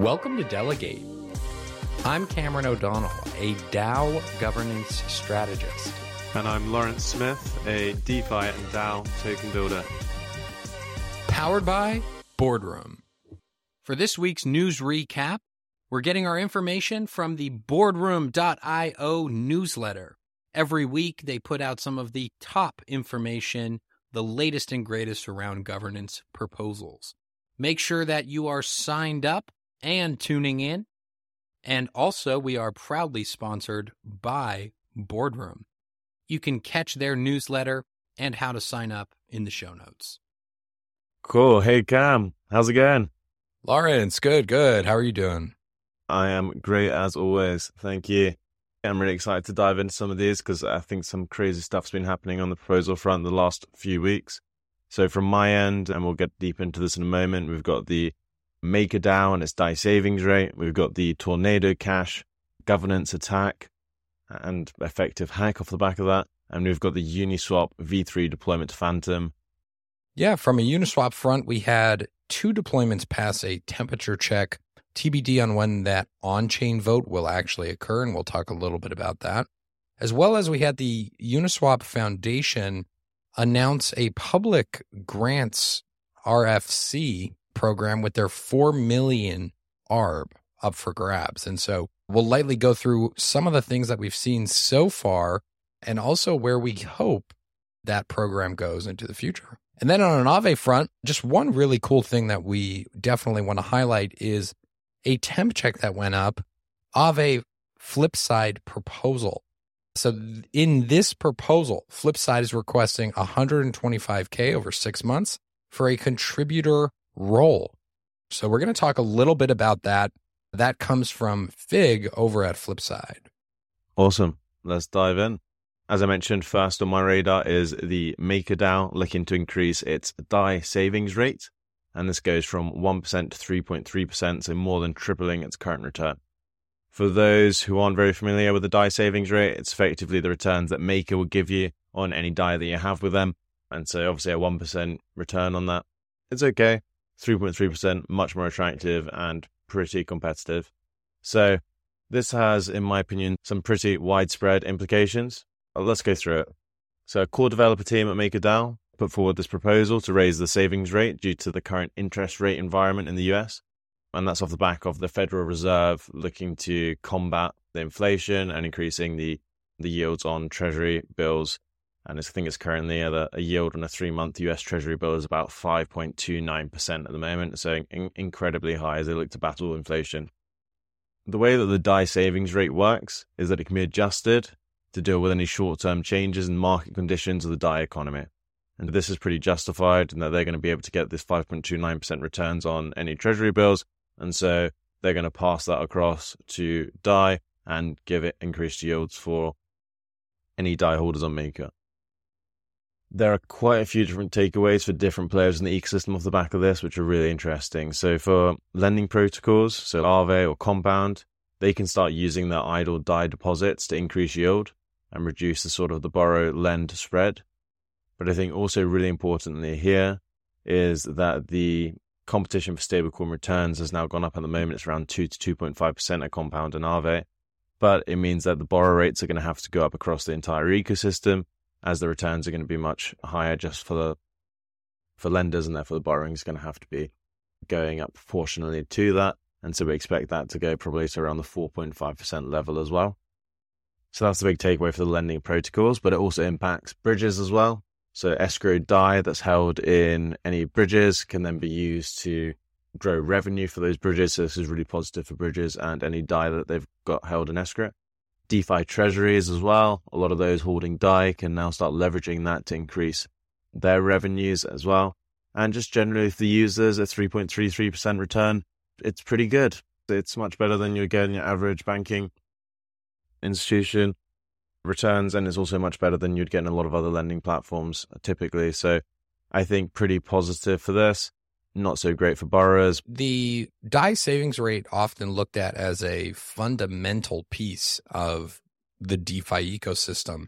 Welcome to Delegate. I'm Cameron O'Donnell, a DAO governance strategist. And I'm Laurence Smith, a DeFi and DAO token builder. Powered by Boardroom. For this week's news recap, we're getting our information from the boardroom.io newsletter. Every week, they put out some of the top information, the latest and greatest around governance proposals. Make sure that you are signed up and tuning in. And also, we are proudly sponsored by Boardroom. You can catch their newsletter and how to sign up in the show notes. Cool. Hey, Cam. How's it going? Laurence, good, good. How are you doing? I am great as always. Thank you. I'm really excited to dive into some of these because I think some crazy stuff's been happening on the proposal front the last few weeks. So, from my end, and we'll get deep into this in a moment, we've got the MakerDAO and its DAI savings rate. We've got the Tornado Cash governance attack and effective hack off the back of that. And we've got the Uniswap V3 deployment to Fantom. Yeah, from a Uniswap front, we had two deployments pass a temperature check. TBD on when that on chain vote will actually occur, and we'll talk a little bit about that. As well as we had the Uniswap Foundation announce a public grants RFC program with their 4 million ARB up for grabs. And so we'll lightly go through some of the things that we've seen so far and also where we hope that program goes into the future. And then on an Aave front, just one really cool thing that we definitely want to highlight is a temp check that went up, Aave Flipside proposal. So in this proposal, Flipside is requesting 125K over six months for a contributor role. So we're going to talk a little bit about that. That comes from Fig over at Flipside. Awesome. Let's dive in. As I mentioned, first on my radar is the MakerDAO looking to increase its DAI savings rate. And this goes from 1% to 3.3%, so more than tripling its current return. For those who aren't very familiar with the DAI savings rate, it's effectively the returns that Maker will give you on any DAI that you have with them. And so obviously a 1% return on that. It's okay. 3.3%, much more attractive and pretty competitive. So this has, in my opinion, some pretty widespread implications. Uh, let's go through it. So a core developer team at MakerDAO put forward this proposal to raise the savings rate due to the current interest rate environment in the US. And that's off the back of the Federal Reserve looking to combat the inflation and increasing the, the yields on treasury bills and I think it's currently at a, a yield on a three month US Treasury bill is about 5.29% at the moment, so in, incredibly high as they look to battle inflation. The way that the DAI savings rate works is that it can be adjusted to deal with any short term changes in market conditions of the DAI economy. And this is pretty justified in that they're going to be able to get this 5.29% returns on any Treasury bills. And so they're going to pass that across to DAI and give it increased yields for any DAI holders on Maker there are quite a few different takeaways for different players in the ecosystem off the back of this, which are really interesting. So for lending protocols, so Aave or Compound, they can start using their idle DAI deposits to increase yield and reduce the sort of the borrow lend spread. But I think also really importantly here is that the competition for stablecoin returns has now gone up at the moment. It's around 2 to 2.5% at Compound and Aave. But it means that the borrow rates are going to have to go up across the entire ecosystem as the returns are going to be much higher just for the for lenders, and therefore the borrowing is going to have to be going up proportionally to that. And so we expect that to go probably to around the 4.5% level as well. So that's the big takeaway for the lending protocols, but it also impacts bridges as well. So escrow DAI that's held in any bridges can then be used to grow revenue for those bridges. So this is really positive for bridges and any DAI that they've got held in escrow. DeFi treasuries as well. A lot of those holding DAI can now start leveraging that to increase their revenues as well. And just generally for the users, a 3.33% return, it's pretty good. It's much better than you're getting your average banking institution returns, and it's also much better than you'd get in a lot of other lending platforms typically. So I think pretty positive for this not so great for borrowers. The DAI savings rate often looked at as a fundamental piece of the DeFi ecosystem.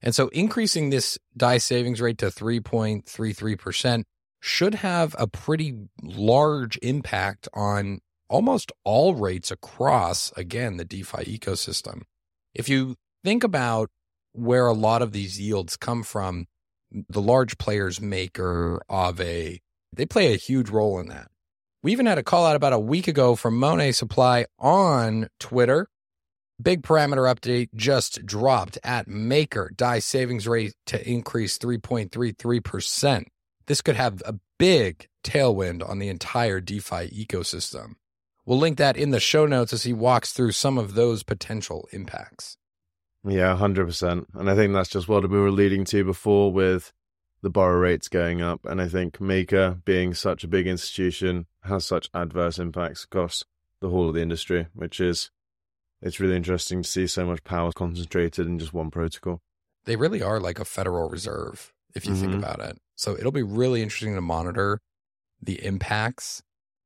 And so increasing this DAI savings rate to 3.33% should have a pretty large impact on almost all rates across, again, the DeFi ecosystem. If you think about where a lot of these yields come from, the large players, Maker, Aave, they play a huge role in that. We even had a call out about a week ago from Monet Supply on Twitter. Big parameter update just dropped at Maker. DAI savings rate to increase 3.33%. This could have a big tailwind on the entire DeFi ecosystem. We'll link that in the show notes as he walks through some of those potential impacts. Yeah, 100%. And I think that's just what we were leading to before with the borrow rates going up. And I think Maker, being such a big institution, has such adverse impacts across the whole of the industry, which is, it's really interesting to see so much power concentrated in just one protocol. They really are like a Federal Reserve, if you mm-hmm. think about it. So it'll be really interesting to monitor the impacts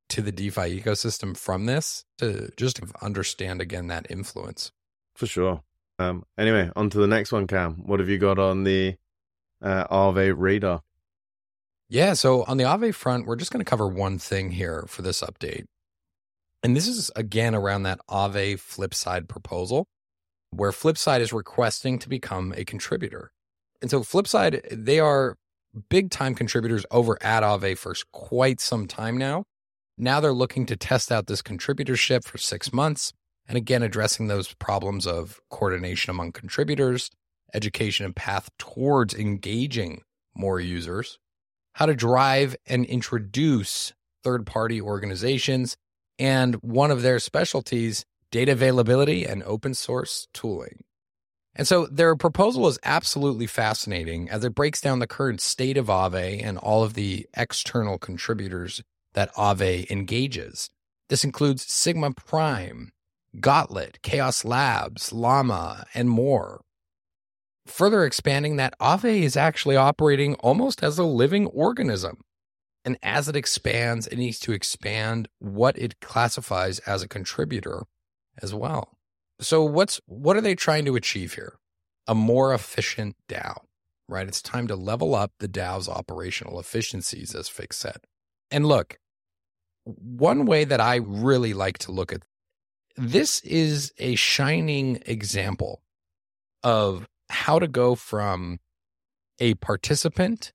to the DeFi ecosystem from this to just understand again that influence. For sure. Um, anyway, on to the next one, Cam. What have you got on the uh, Aave radar? Yeah, so on the Aave front, we're just going to cover one thing here for this update. And this is again around that Aave Flipside proposal, where Flipside is requesting to become a contributor. And so Flipside, they are big time contributors over at Aave for quite some time now. Now they're looking to test out this contributorship for six months. And again, addressing those problems of coordination among contributors, education and path towards engaging more users, how to drive and introduce third party organizations, and one of their specialties, data availability and open source tooling. And so their proposal is absolutely fascinating as it breaks down the current state of Aave and all of the external contributors that Aave engages. This includes Sigma Prime, Gauntlet, Chaos Labs, Llama, and more. Further expanding that Aave is actually operating almost as a living organism. And as it expands, it needs to expand what it classifies as a contributor as well. So what's what are they trying to achieve here? A more efficient DAO, right? It's time to level up the DAO's operational efficiencies, as Fix said. And look, one way that I really like to look at this is a shining example of how to go from a participant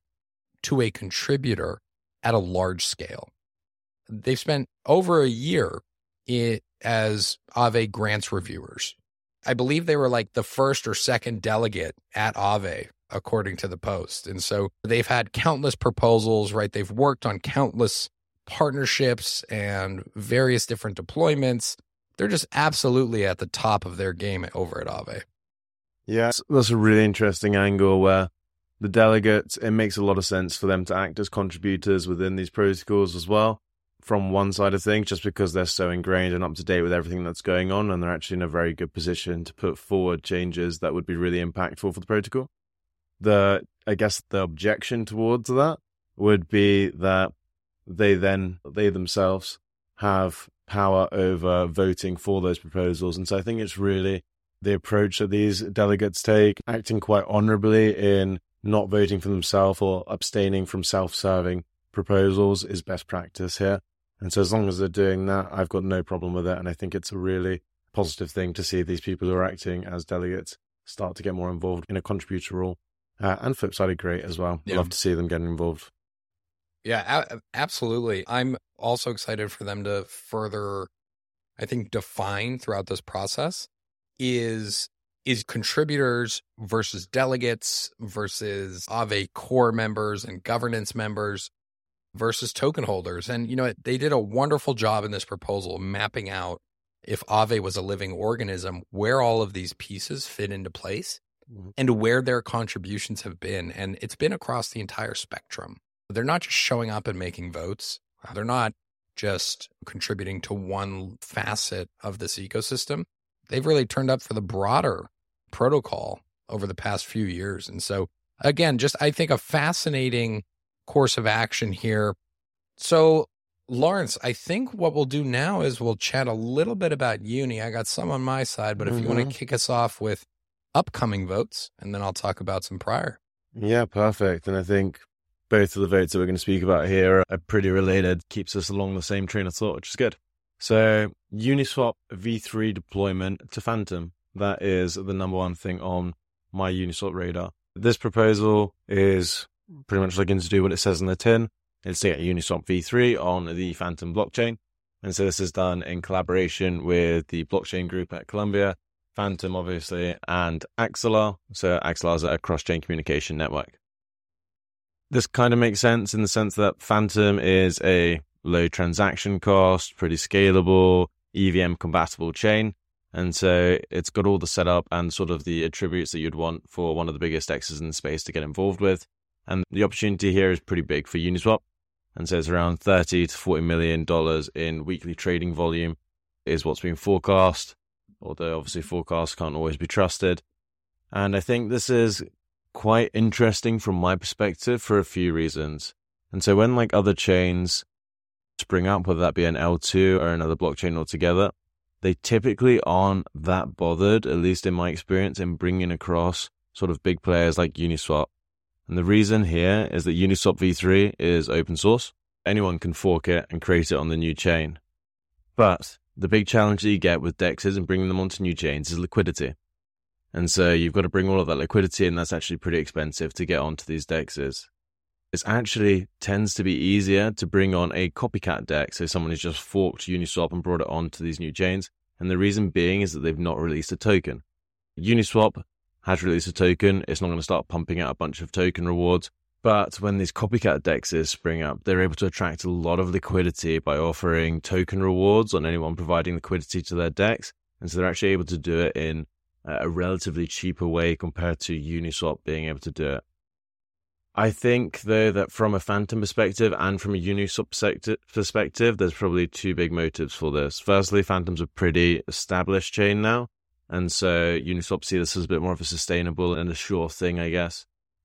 to a contributor at a large scale. They've spent over a year it, as Aave grants reviewers. I believe they were like the first or second delegate at Aave, according to the Post. And so they've had countless proposals, right? They've worked on countless partnerships and various different deployments. They're just absolutely at the top of their game over at Aave. Yeah, that's a really interesting angle where the delegates, it makes a lot of sense for them to act as contributors within these protocols as well from one side of things just because they're so ingrained and up to date with everything that's going on and they're actually in a very good position to put forward changes that would be really impactful for the protocol. The I guess the objection towards that would be that they then they themselves have power over voting for those proposals. And so I think it's really the approach that these delegates take, acting quite honorably in not voting for themselves or abstaining from self serving proposals is best practice here. And so as long as they're doing that, I've got no problem with it. And I think it's a really positive thing to see these people who are acting as delegates start to get more involved in a contributor role. Uh, and Flipside are great as well. Yeah. Love to see them getting involved. Yeah, a- absolutely. I'm also excited for them to further, I think, define throughout this process is is contributors versus delegates versus Aave core members and governance members versus token holders. And, you know, they did a wonderful job in this proposal mapping out if Aave was a living organism, where all of these pieces fit into place mm-hmm. and where their contributions have been. And it's been across the entire spectrum. They're not just showing up and making votes, they're not just contributing to one facet of this ecosystem. They've really turned up for the broader protocol over the past few years. And so, again, just I think a fascinating course of action here. So, Laurence, I think what we'll do now is we'll chat a little bit about uni. I got some on my side, but if mm-hmm. you want to kick us off with upcoming votes, and then I'll talk about some prior. Yeah, perfect. And I think both of the votes that we're going to speak about here are pretty related, keeps us along the same train of thought, which is good. So Uniswap v3 deployment to Fantom. That is the number one thing on my Uniswap radar. This proposal is pretty much looking to do what it says in the tin. It's to get Uniswap v3 on the Fantom blockchain. And so this is done in collaboration with the blockchain group at Columbia, Fantom, obviously, and Axelar. So Axelar is a cross-chain communication network. This kind of makes sense in the sense that Fantom is a low transaction cost, pretty scalable, EVM compatible chain. And so it's got all the setup and sort of the attributes that you'd want for one of the biggest DEXs in the space to get involved with. And the opportunity here is pretty big for Uniswap. And so it's around 30 to 40 million dollars in weekly trading volume is what's being forecast, although obviously forecasts can't always be trusted. And I think this is quite interesting from my perspective for a few reasons. And so when like other chains spring up, whether that be an L2 or another blockchain altogether, they typically aren't that bothered, at least in my experience, in bringing across sort of big players like Uniswap. And the reason here is that Uniswap v3 is open source. Anyone can fork it and create it on the new chain. But the big challenge that you get with DEXs and bringing them onto new chains is liquidity. And so you've got to bring all of that liquidity, and that's actually pretty expensive to get onto these DEXs. It actually tends to be easier to bring on a copycat deck. so someone has just forked Uniswap and brought it onto these new chains. And the reason being is that they've not released a token. Uniswap has released a token. It's not going to start pumping out a bunch of token rewards. But when these copycat dexes spring up, they're able to attract a lot of liquidity by offering token rewards on anyone providing liquidity to their DEX. And so they're actually able to do it in a relatively cheaper way compared to Uniswap being able to do it. I think, though, that from a Fantom perspective and from a Uniswap perspective, there's probably two big motives for this. Firstly, Fantom's a pretty established chain now. And so Uniswap see this as a bit more of a sustainable and a sure thing, I guess,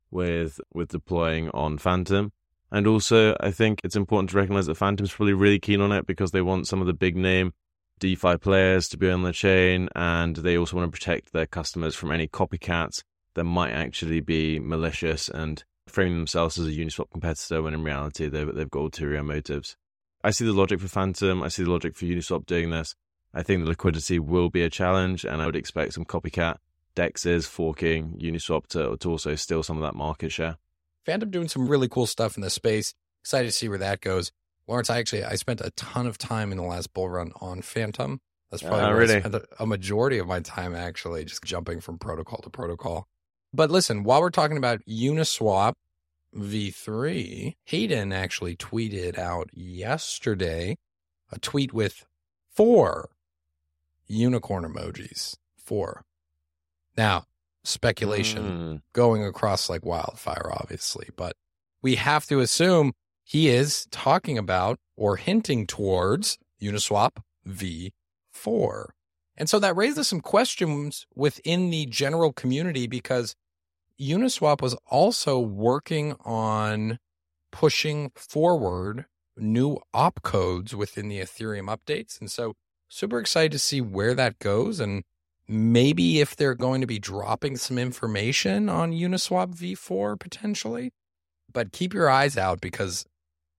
with with deploying on Fantom. And also, I think it's important to recognize that Fantom's probably really keen on it because they want some of the big name DeFi players to be on the chain, and they also want to protect their customers from any copycats that might actually be malicious and frame themselves as a Uniswap competitor when in reality they've, they've got ulterior motives. I see the logic for Fantom. I see the logic for Uniswap doing this. I think the liquidity will be a challenge, and I would expect some copycat dexes forking Uniswap to, to also steal some of that market share. Fantom doing some really cool stuff in this space. Excited to see where that goes. Laurence, I actually I spent a ton of time in the last bull run on Fantom. That's probably uh, really? I spent a, a majority of my time actually just jumping from protocol to protocol. But listen, while we're talking about Uniswap v3, Hayden actually tweeted out yesterday a tweet with four unicorn emojis. Four. Now, speculation mm. going across like wildfire, obviously, but we have to assume he is talking about or hinting towards Uniswap v4. And so that raises some questions within the general community because Uniswap was also working on pushing forward new opcodes within the Ethereum updates. And so super excited to see where that goes and maybe if they're going to be dropping some information on Uniswap v4 potentially. But keep your eyes out because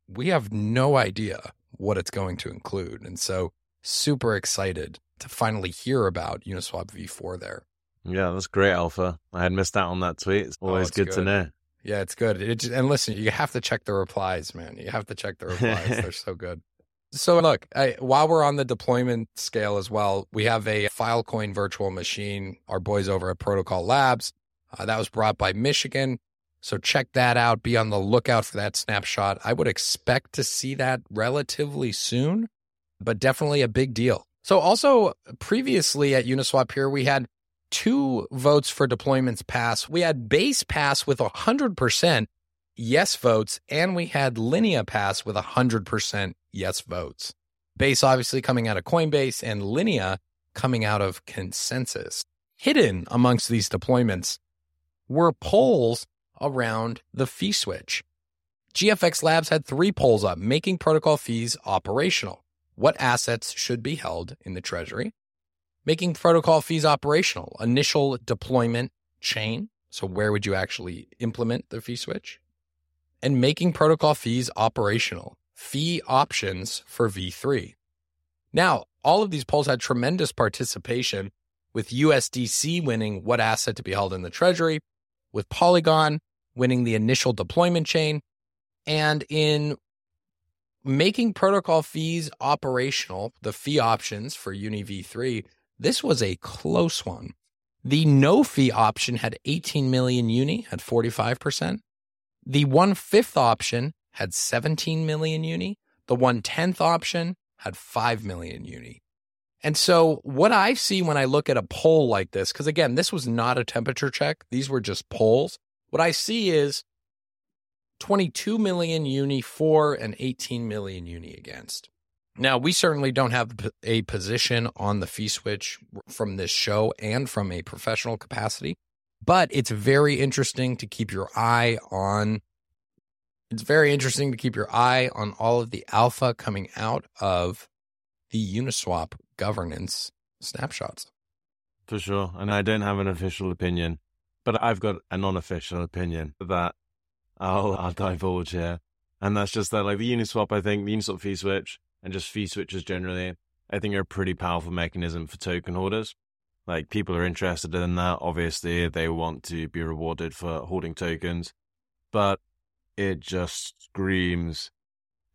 we have no idea what it's going to include. And so super excited to finally hear about Uniswap v4 there. Yeah, that's great, Alpha. I had missed out on that tweet. It's always oh, good, good, to know. Yeah, it's good. It, and listen, you have to check the replies, man. You have to check the replies. They're so good. So look, I, while we're on the deployment scale as well, we have a Filecoin virtual machine. Our boys over at Protocol Labs. Uh, that was brought by Michigan. So check that out. Be on the lookout for that snapshot. I would expect to see that relatively soon, but definitely a big deal. So also previously at Uniswap here, we had two votes for deployments pass. We had base pass with 100% yes votes, and we had Linea pass with 100% yes votes. Base obviously coming out of Coinbase and Linea coming out of ConsenSys. Hidden amongst these deployments were polls around the fee switch. GFX Labs had three polls up making protocol fees operational. What assets should be held in the treasury? Making protocol fees operational. Initial deployment chain. So, where would you actually implement the fee switch? And making protocol fees operational. Fee options for V3. Now, all of these polls had tremendous participation, with USDC winning what asset to be held in the treasury, with Polygon winning the initial deployment chain, and in making protocol fees operational, the fee options for Uni v3, this was a close one. The no fee option had 18 million Uni at 45%. The one fifth option had 17 million Uni. The one tenth option had 5 million Uni. And so, what I see when I look at a poll like this, because again, this was not a temperature check, these were just polls. What I see is 22 million uni for and 18 million uni against. Now, we certainly don't have a position on the fee switch from this show and from a professional capacity, but it's very interesting to keep your eye on. It's very interesting to keep your eye on all of the alpha coming out of the Uniswap governance snapshots. For sure. And I don't have an official opinion, but I've got a non official opinion that I'll, I'll divulge here. And that's just that, like the Uniswap, I think, the Uniswap fee switch and just fee switches generally, I think are a pretty powerful mechanism for token holders. Like people are interested in that. Obviously, they want to be rewarded for holding tokens, but it just screams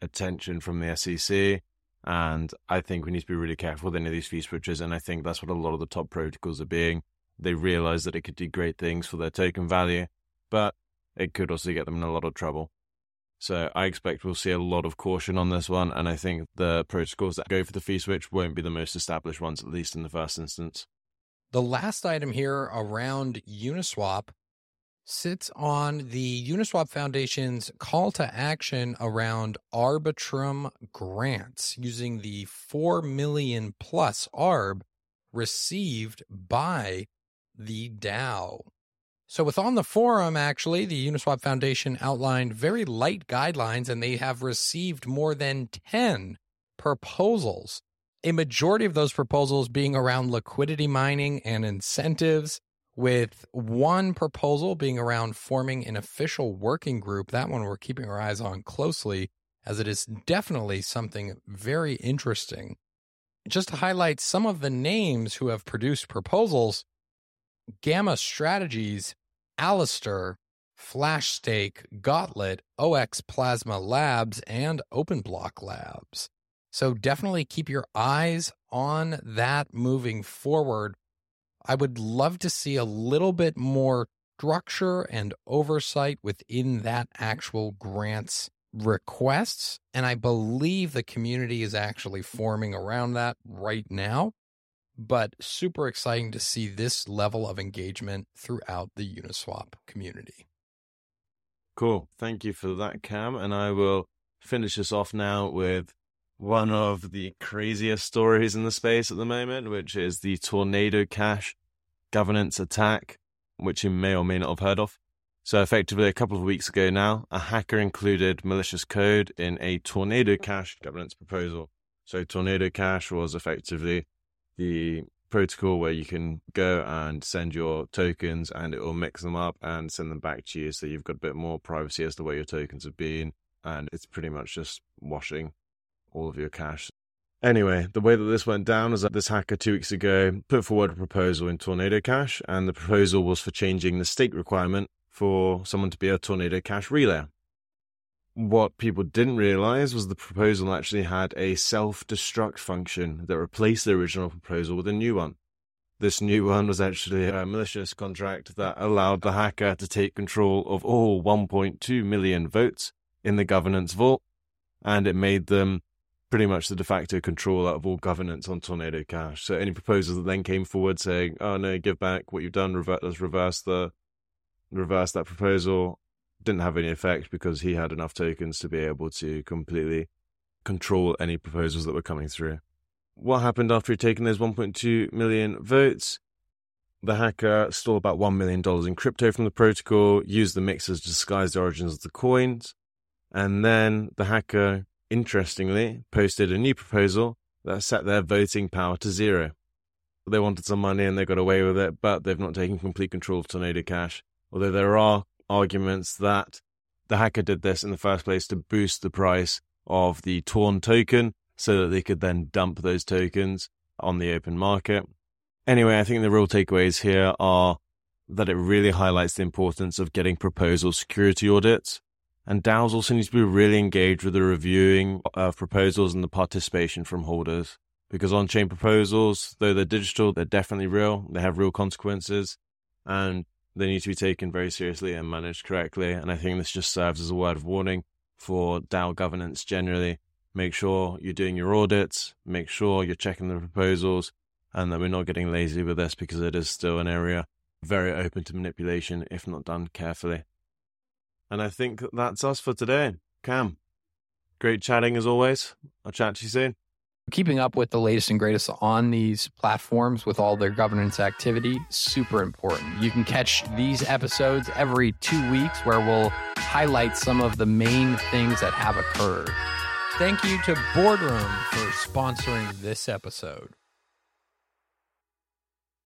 attention from the SEC. And I think we need to be really careful with any of these fee switches. And I think that's what a lot of the top protocols are being. They realize that it could do great things for their token value, but it could also get them in a lot of trouble. So I expect we'll see a lot of caution on this one, and I think the protocols that go for the fee switch won't be the most established ones, at least in the first instance. The last item here around Uniswap sits on the Uniswap Foundation's call to action around Arbitrum grants using the 4 million plus ARB received by the DAO. So, with on the forum, actually, the Uniswap Foundation outlined very light guidelines and they have received more than 10 proposals. A majority of those proposals being around liquidity mining and incentives, with one proposal being around forming an official working group. That one we're keeping our eyes on closely, as it is definitely something very interesting. Just to highlight some of the names who have produced proposals Gamma Strategies Alistair, Flashstake, Gauntlet, OX Plasma Labs, and OpenBlock Labs. So definitely keep your eyes on that moving forward. I would love to see a little bit more structure and oversight within that actual grants requests. And I believe the community is actually forming around that right now but super exciting to see this level of engagement throughout the Uniswap community. Cool. Thank you for that, Cam. And I will finish this off now with one of the craziest stories in the space at the moment, which is the Tornado Cash governance attack, which you may or may not have heard of. So, effectively, a couple of weeks ago now, a hacker included malicious code in a Tornado Cash governance proposal. So, Tornado Cash was effectively the protocol where you can go and send your tokens and it will mix them up and send them back to you so you've got a bit more privacy as to where your tokens have been and it's pretty much just washing all of your cash. Anyway the way that this went down is that this hacker two weeks ago put forward a proposal in tornado cash and the proposal was for changing the stake requirement for someone to be a tornado cash relayer what people didn't realize was the proposal actually had a self destruct function that replaced the original proposal with a new one. This new one was actually a malicious contract that allowed the hacker to take control of all 1.2 million votes in the governance vault, and it made them pretty much the de facto controller of all governance on Tornado Cash. So any proposals that then came forward saying, "Oh no, give back what you've done, revert, let's reverse the reverse that proposal," didn't have any effect because he had enough tokens to be able to completely control any proposals that were coming through. What happened after he'd taken those 1.2 million votes? The hacker stole about $1 million in crypto from the protocol, used the mixers to disguise the origins of the coins, and then the hacker, interestingly, posted a new proposal that set their voting power to zero. They wanted some money and they got away with it, but they've not taken complete control of Tornado Cash. Although there are arguments that the hacker did this in the first place to boost the price of the Torn token so that they could then dump those tokens on the open market. Anyway, I think the real takeaways here are that it really highlights the importance of getting proposal security audits. And DAOs also need to be really engaged with the reviewing of proposals and the participation from holders. Because on chain proposals, though they're digital, they're definitely real. They have real consequences and they need to be taken very seriously and managed correctly. And I think this just serves as a word of warning for DAO governance generally. Make sure you're doing your audits, make sure you're checking the proposals, and that we're not getting lazy with this because it is still an area very open to manipulation if not done carefully. And I think that's us for today. Cam, great chatting as always. I'll chat to you soon. Keeping up with the latest and greatest on these platforms with all their governance activity, super important. You can catch these episodes every two weeks where we'll highlight some of the main things that have occurred. Thank you to Boardroom for sponsoring this episode.